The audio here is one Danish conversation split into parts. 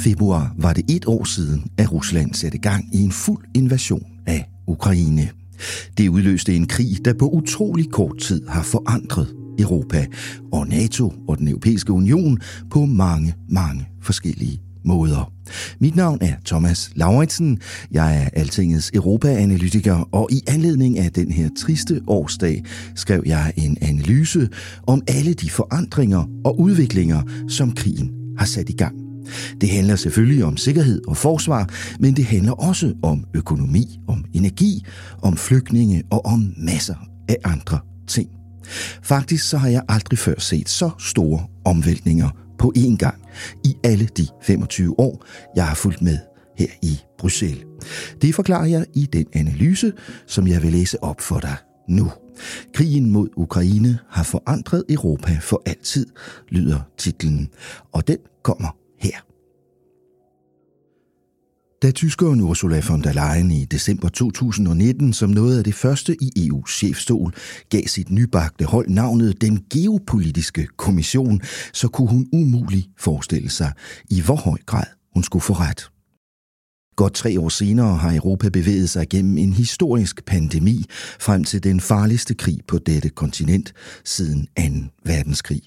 februar var det et år siden, at Rusland satte gang i en fuld invasion af Ukraine. Det udløste en krig, der på utrolig kort tid har forandret Europa og NATO og den europæiske union på mange, mange forskellige måder. Mit navn er Thomas Lauritsen. Jeg er Altingets Europa-analytiker, og i anledning af den her triste årsdag skrev jeg en analyse om alle de forandringer og udviklinger, som krigen har sat i gang. Det handler selvfølgelig om sikkerhed og forsvar, men det handler også om økonomi, om energi, om flygtninge og om masser af andre ting. Faktisk så har jeg aldrig før set så store omvæltninger på én gang i alle de 25 år, jeg har fulgt med her i Bruxelles. Det forklarer jeg i den analyse, som jeg vil læse op for dig nu. Krigen mod Ukraine har forandret Europa for altid, lyder titlen, og den kommer her. Da tyskeren Ursula von der Leyen i december 2019 som noget af det første i EU's chefstol gav sit nybagte hold navnet den geopolitiske kommission, så kunne hun umuligt forestille sig, i hvor høj grad hun skulle få ret. Godt tre år senere har Europa bevæget sig gennem en historisk pandemi frem til den farligste krig på dette kontinent siden 2. verdenskrig.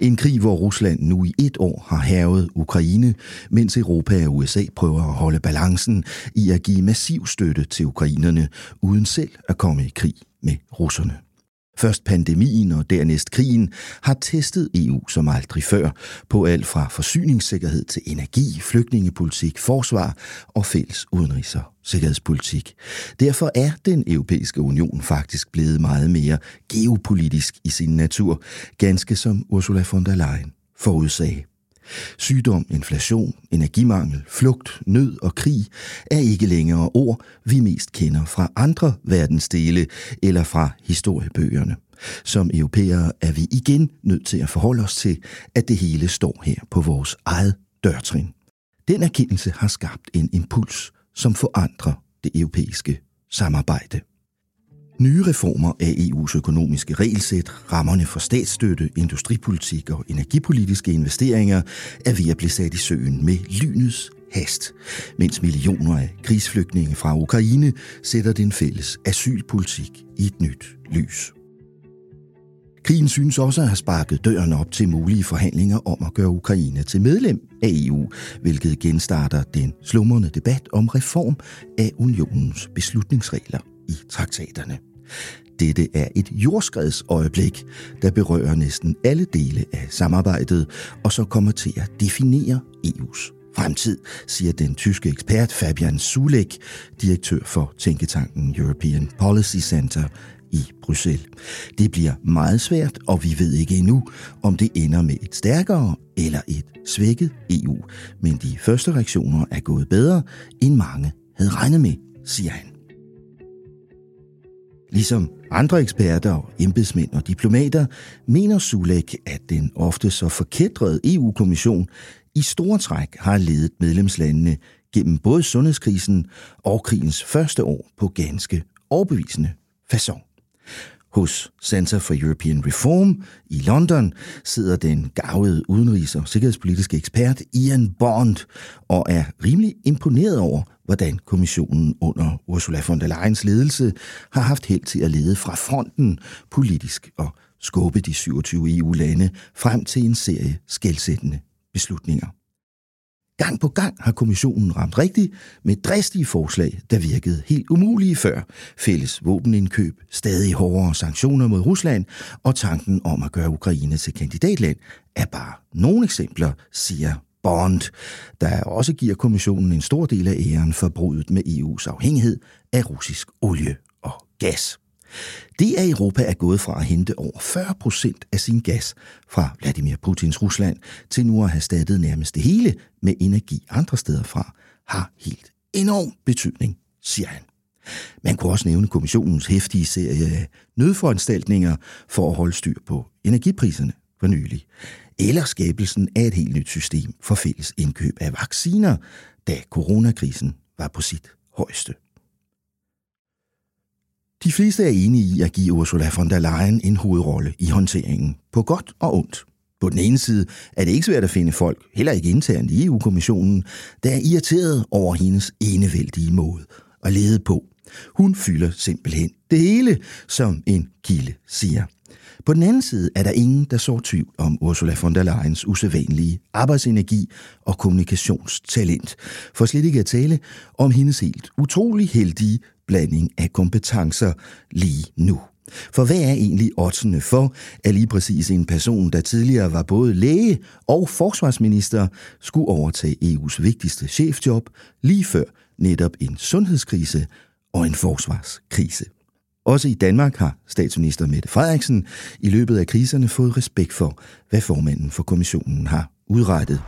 En krig, hvor Rusland nu i et år har hervet Ukraine, mens Europa og USA prøver at holde balancen i at give massiv støtte til ukrainerne, uden selv at komme i krig med russerne. Først pandemien og dernæst krigen har testet EU som aldrig før på alt fra forsyningssikkerhed til energi, flygtningepolitik, forsvar og fælles udenrigs- og sikkerhedspolitik. Derfor er den europæiske union faktisk blevet meget mere geopolitisk i sin natur, ganske som Ursula von der Leyen forudsagde. Sygdom, inflation, energimangel, flugt, nød og krig er ikke længere ord, vi mest kender fra andre verdensdele eller fra historiebøgerne. Som europæere er vi igen nødt til at forholde os til, at det hele står her på vores eget dørtrin. Den erkendelse har skabt en impuls, som forandrer det europæiske samarbejde. Nye reformer af EU's økonomiske regelsæt, rammerne for statsstøtte, industripolitik og energipolitiske investeringer er ved at blive sat i søen med lynets hast, mens millioner af krigsflygtninge fra Ukraine sætter den fælles asylpolitik i et nyt lys. Krigen synes også at have sparket døren op til mulige forhandlinger om at gøre Ukraine til medlem af EU, hvilket genstarter den slumrende debat om reform af unionens beslutningsregler i traktaterne. Dette er et jordskredsøjeblik, der berører næsten alle dele af samarbejdet, og så kommer til at definere EU's fremtid, siger den tyske ekspert Fabian Sulek, direktør for tænketanken European Policy Center i Bruxelles. Det bliver meget svært, og vi ved ikke endnu, om det ender med et stærkere eller et svækket EU. Men de første reaktioner er gået bedre, end mange havde regnet med, siger han. Ligesom andre eksperter, og embedsmænd og diplomater, mener Sulek, at den ofte så forkædrede EU-kommission i store træk har ledet medlemslandene gennem både sundhedskrisen og krigens første år på ganske overbevisende façon. Hos Center for European Reform i London sidder den gavede udenrigs- og sikkerhedspolitiske ekspert Ian Bond og er rimelig imponeret over, hvordan kommissionen under Ursula von der Leyens ledelse har haft held til at lede fra fronten politisk og skubbe de 27 EU-lande frem til en serie skældsættende beslutninger. Gang på gang har kommissionen ramt rigtigt med dristige forslag, der virkede helt umulige før. Fælles våbenindkøb, stadig hårdere sanktioner mod Rusland og tanken om at gøre Ukraine til kandidatland er bare nogle eksempler, siger Bond, der også giver kommissionen en stor del af æren for bruddet med EU's afhængighed af russisk olie og gas. Det er Europa er gået fra at hente over 40 procent af sin gas fra Vladimir Putins Rusland til nu at have stattet nærmest det hele med energi andre steder fra, har helt enorm betydning, siger han. Man kunne også nævne kommissionens hæftige serie af nødforanstaltninger for at holde styr på energipriserne for nylig, eller skabelsen af et helt nyt system for fælles indkøb af vacciner, da coronakrisen var på sit højeste. De fleste er enige i at give Ursula von der Leyen en hovedrolle i håndteringen, på godt og ondt. På den ene side er det ikke svært at finde folk, heller ikke internt i EU-kommissionen, der er irriteret over hendes enevældige måde at lede på. Hun fylder simpelthen det hele, som en kilde siger. På den anden side er der ingen, der så tvivl om Ursula von der Leyens usædvanlige arbejdsenergi og kommunikationstalent. For slet ikke at tale om hendes helt utrolig heldige blanding af kompetencer lige nu. For hvad er egentlig oddsene for, at lige præcis en person, der tidligere var både læge og forsvarsminister, skulle overtage EU's vigtigste chefjob lige før netop en sundhedskrise og en forsvarskrise? Også i Danmark har statsminister Mette Frederiksen i løbet af kriserne fået respekt for, hvad formanden for kommissionen har udrettet.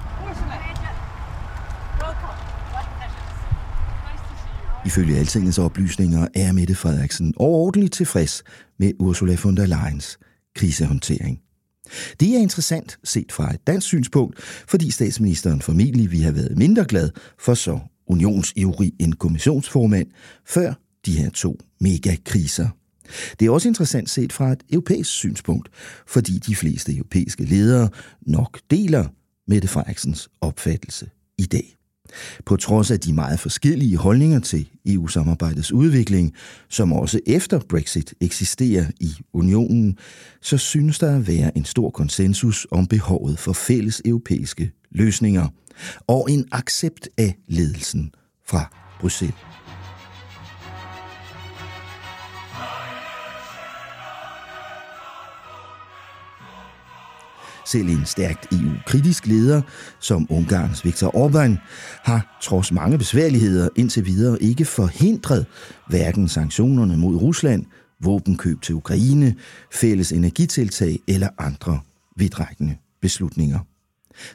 Ifølge Altingets oplysninger er Mette Frederiksen overordentligt tilfreds med Ursula von der Leyens krisehåndtering. Det er interessant set fra et dansk synspunkt, fordi statsministeren formentlig vi have været mindre glad for så unionsivrig en kommissionsformand, før de her to megakriser. Det er også interessant set fra et europæisk synspunkt, fordi de fleste europæiske ledere nok deler Mette Frederiksens opfattelse i dag. På trods af de meget forskellige holdninger til EU-samarbejdets udvikling, som også efter Brexit eksisterer i unionen, så synes der at være en stor konsensus om behovet for fælles europæiske løsninger og en accept af ledelsen fra Bruxelles. Selv en stærkt EU-kritisk leder som Ungarns Viktor Orbán har trods mange besværligheder indtil videre ikke forhindret hverken sanktionerne mod Rusland, våbenkøb til Ukraine, fælles energitiltag eller andre vidtrækkende beslutninger.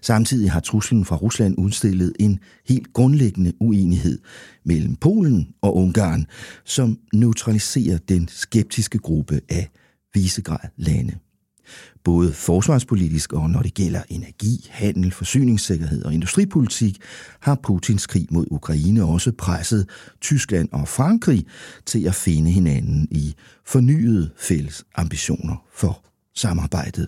Samtidig har truslen fra Rusland udstillet en helt grundlæggende uenighed mellem Polen og Ungarn, som neutraliserer den skeptiske gruppe af Visegrad-lande. Både forsvarspolitisk og når det gælder energi, handel, forsyningssikkerhed og industripolitik, har Putins krig mod Ukraine også presset Tyskland og Frankrig til at finde hinanden i fornyede fælles ambitioner for samarbejdet.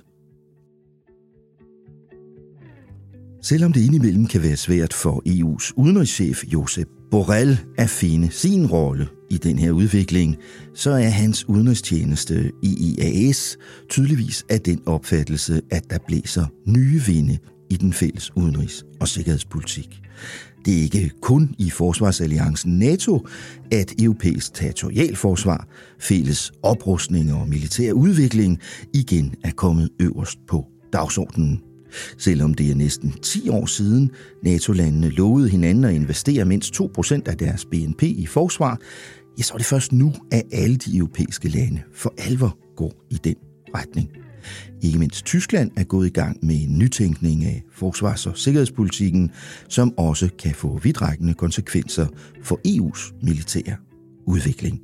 Selvom det indimellem kan være svært for EU's udenrigschef Josep Borrell at finde sin rolle i den her udvikling, så er hans udenrigstjeneste i IAS tydeligvis af den opfattelse, at der blæser nye vinde i den fælles udenrigs- og sikkerhedspolitik. Det er ikke kun i forsvarsalliancen NATO, at europæisk territorialforsvar, fælles oprustning og militær udvikling igen er kommet øverst på dagsordenen. Selvom det er næsten 10 år siden, NATO-landene lovede hinanden at investere mindst 2% af deres BNP i forsvar, ja, så er det først nu, at alle de europæiske lande for alvor går i den retning. Ikke mindst Tyskland er gået i gang med en nytænkning af forsvars- og sikkerhedspolitikken, som også kan få vidtrækkende konsekvenser for EU's militære udvikling.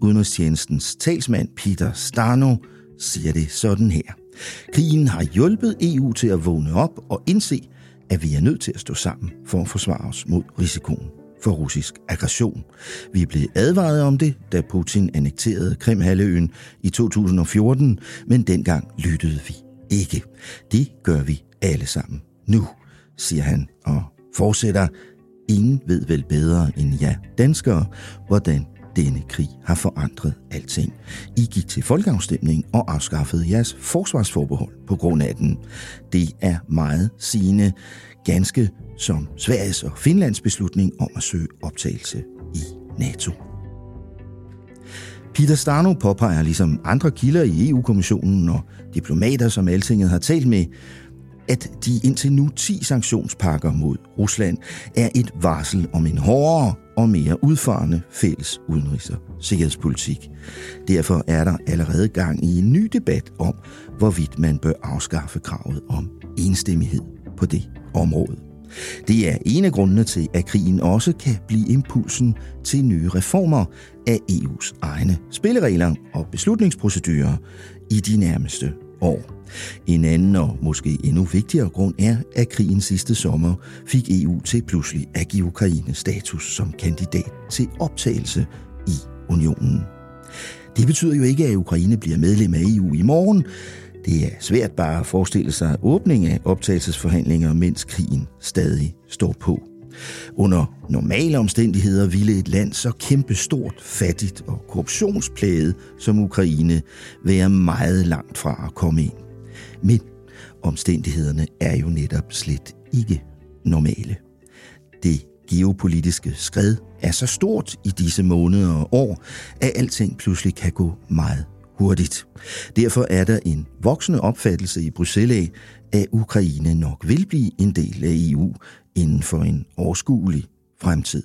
Udenrigstjenestens talsmand Peter Stano siger det sådan her. Krigen har hjulpet EU til at vågne op og indse, at vi er nødt til at stå sammen for at forsvare os mod risikoen for russisk aggression. Vi blev advaret om det, da Putin annekterede Krimhalvøen i 2014, men dengang lyttede vi ikke. Det gør vi alle sammen nu, siger han og fortsætter. Ingen ved vel bedre end jer danskere, hvordan denne krig har forandret alting. I gik til folkeafstemning og afskaffede jeres forsvarsforbehold på grund af den. Det er meget sigende, ganske som Sveriges og Finlands beslutning om at søge optagelse i NATO. Peter Stano påpeger ligesom andre kilder i EU-kommissionen og diplomater, som Altinget har talt med, at de indtil nu 10 sanktionspakker mod Rusland er et varsel om en hårdere og mere udfarende fælles udenrigs- og sikkerhedspolitik. Derfor er der allerede gang i en ny debat om, hvorvidt man bør afskaffe kravet om enstemmighed på det område. Det er en af grundene til, at krigen også kan blive impulsen til nye reformer af EU's egne spilleregler og beslutningsprocedurer i de nærmeste år. En anden og måske endnu vigtigere grund er, at krigen sidste sommer fik EU til pludselig at give Ukraine status som kandidat til optagelse i unionen. Det betyder jo ikke, at Ukraine bliver medlem af EU i morgen. Det er svært bare at forestille sig åbning af optagelsesforhandlinger, mens krigen stadig står på. Under normale omstændigheder ville et land så kæmpestort, fattigt og korruptionsplaget som Ukraine være meget langt fra at komme ind. Men omstændighederne er jo netop slet ikke normale. Det geopolitiske skred er så stort i disse måneder og år, at alting pludselig kan gå meget hurtigt. Derfor er der en voksende opfattelse i Bruxelles af, at Ukraine nok vil blive en del af EU inden for en overskuelig fremtid.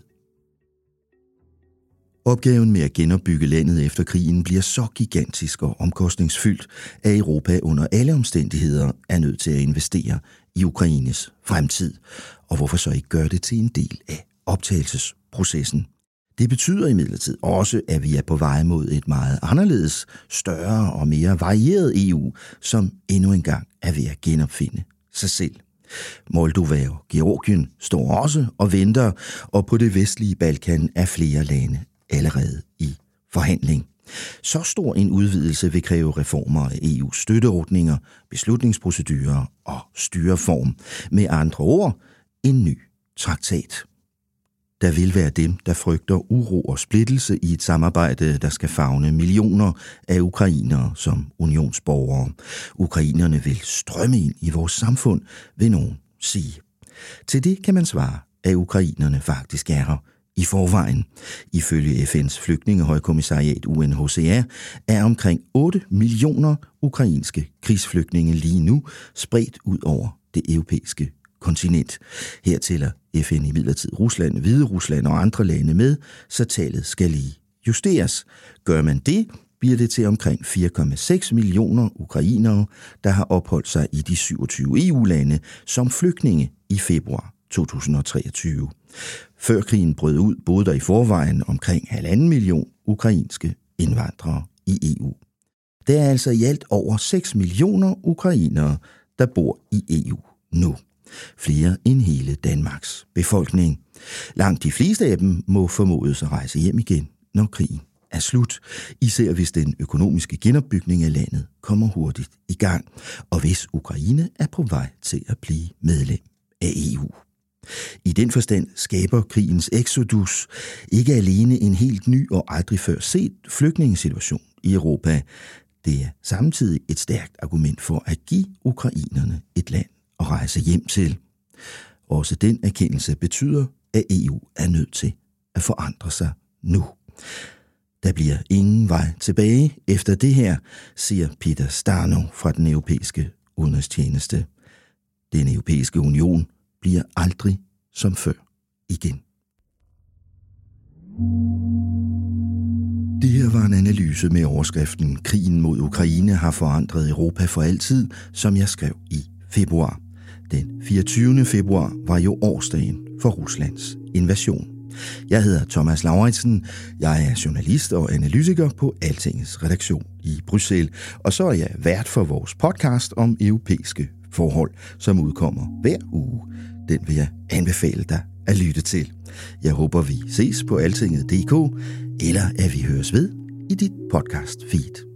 Opgaven med at genopbygge landet efter krigen bliver så gigantisk og omkostningsfyldt, at Europa under alle omstændigheder er nødt til at investere i Ukraines fremtid. Og hvorfor så ikke gøre det til en del af optagelsesprocessen? Det betyder imidlertid også, at vi er på vej mod et meget anderledes, større og mere varieret EU, som endnu engang er ved at genopfinde sig selv. Moldova og Georgien står også og venter, og på det vestlige Balkan er flere lande allerede i forhandling. Så stor en udvidelse vil kræve reformer af EU's støtteordninger, beslutningsprocedurer og styreform. Med andre ord, en ny traktat. Der vil være dem, der frygter uro og splittelse i et samarbejde, der skal fagne millioner af ukrainere som unionsborgere. Ukrainerne vil strømme ind i vores samfund, vil nogen sige. Til det kan man svare, at ukrainerne faktisk er her i forvejen. Ifølge FN's flygtningehøjkommissariat UNHCR er omkring 8 millioner ukrainske krigsflygtninge lige nu spredt ud over det europæiske kontinent. Her tæller FN i midlertid Rusland, Hvide Rusland og andre lande med, så tallet skal lige justeres. Gør man det, bliver det til omkring 4,6 millioner ukrainere, der har opholdt sig i de 27 EU-lande som flygtninge i februar 2023. Før krigen brød ud, boede der i forvejen omkring halvanden million ukrainske indvandrere i EU. Der er altså i alt over 6 millioner ukrainere, der bor i EU nu. Flere end hele Danmarks befolkning. Langt de fleste af dem må formodes at rejse hjem igen, når krigen er slut, især hvis den økonomiske genopbygning af landet kommer hurtigt i gang, og hvis Ukraine er på vej til at blive medlem af EU. I den forstand skaber krigens exodus ikke alene en helt ny og aldrig før set flygtningesituation i Europa. Det er samtidig et stærkt argument for at give ukrainerne et land at rejse hjem til. Også den erkendelse betyder, at EU er nødt til at forandre sig nu. Der bliver ingen vej tilbage efter det her, siger Peter Starno fra den europæiske udenrigstjeneste. Den europæiske union bliver aldrig som før igen. Det her var en analyse med overskriften Krigen mod Ukraine har forandret Europa for altid, som jeg skrev i februar. Den 24. februar var jo årsdagen for Ruslands invasion. Jeg hedder Thomas Lauritsen. Jeg er journalist og analytiker på Altingets redaktion i Bruxelles, og så er jeg vært for vores podcast om europæiske forhold, som udkommer hver uge. Den vil jeg anbefale dig at lytte til. Jeg håber, vi ses på altinget.dk, eller at vi høres ved i dit podcast feed.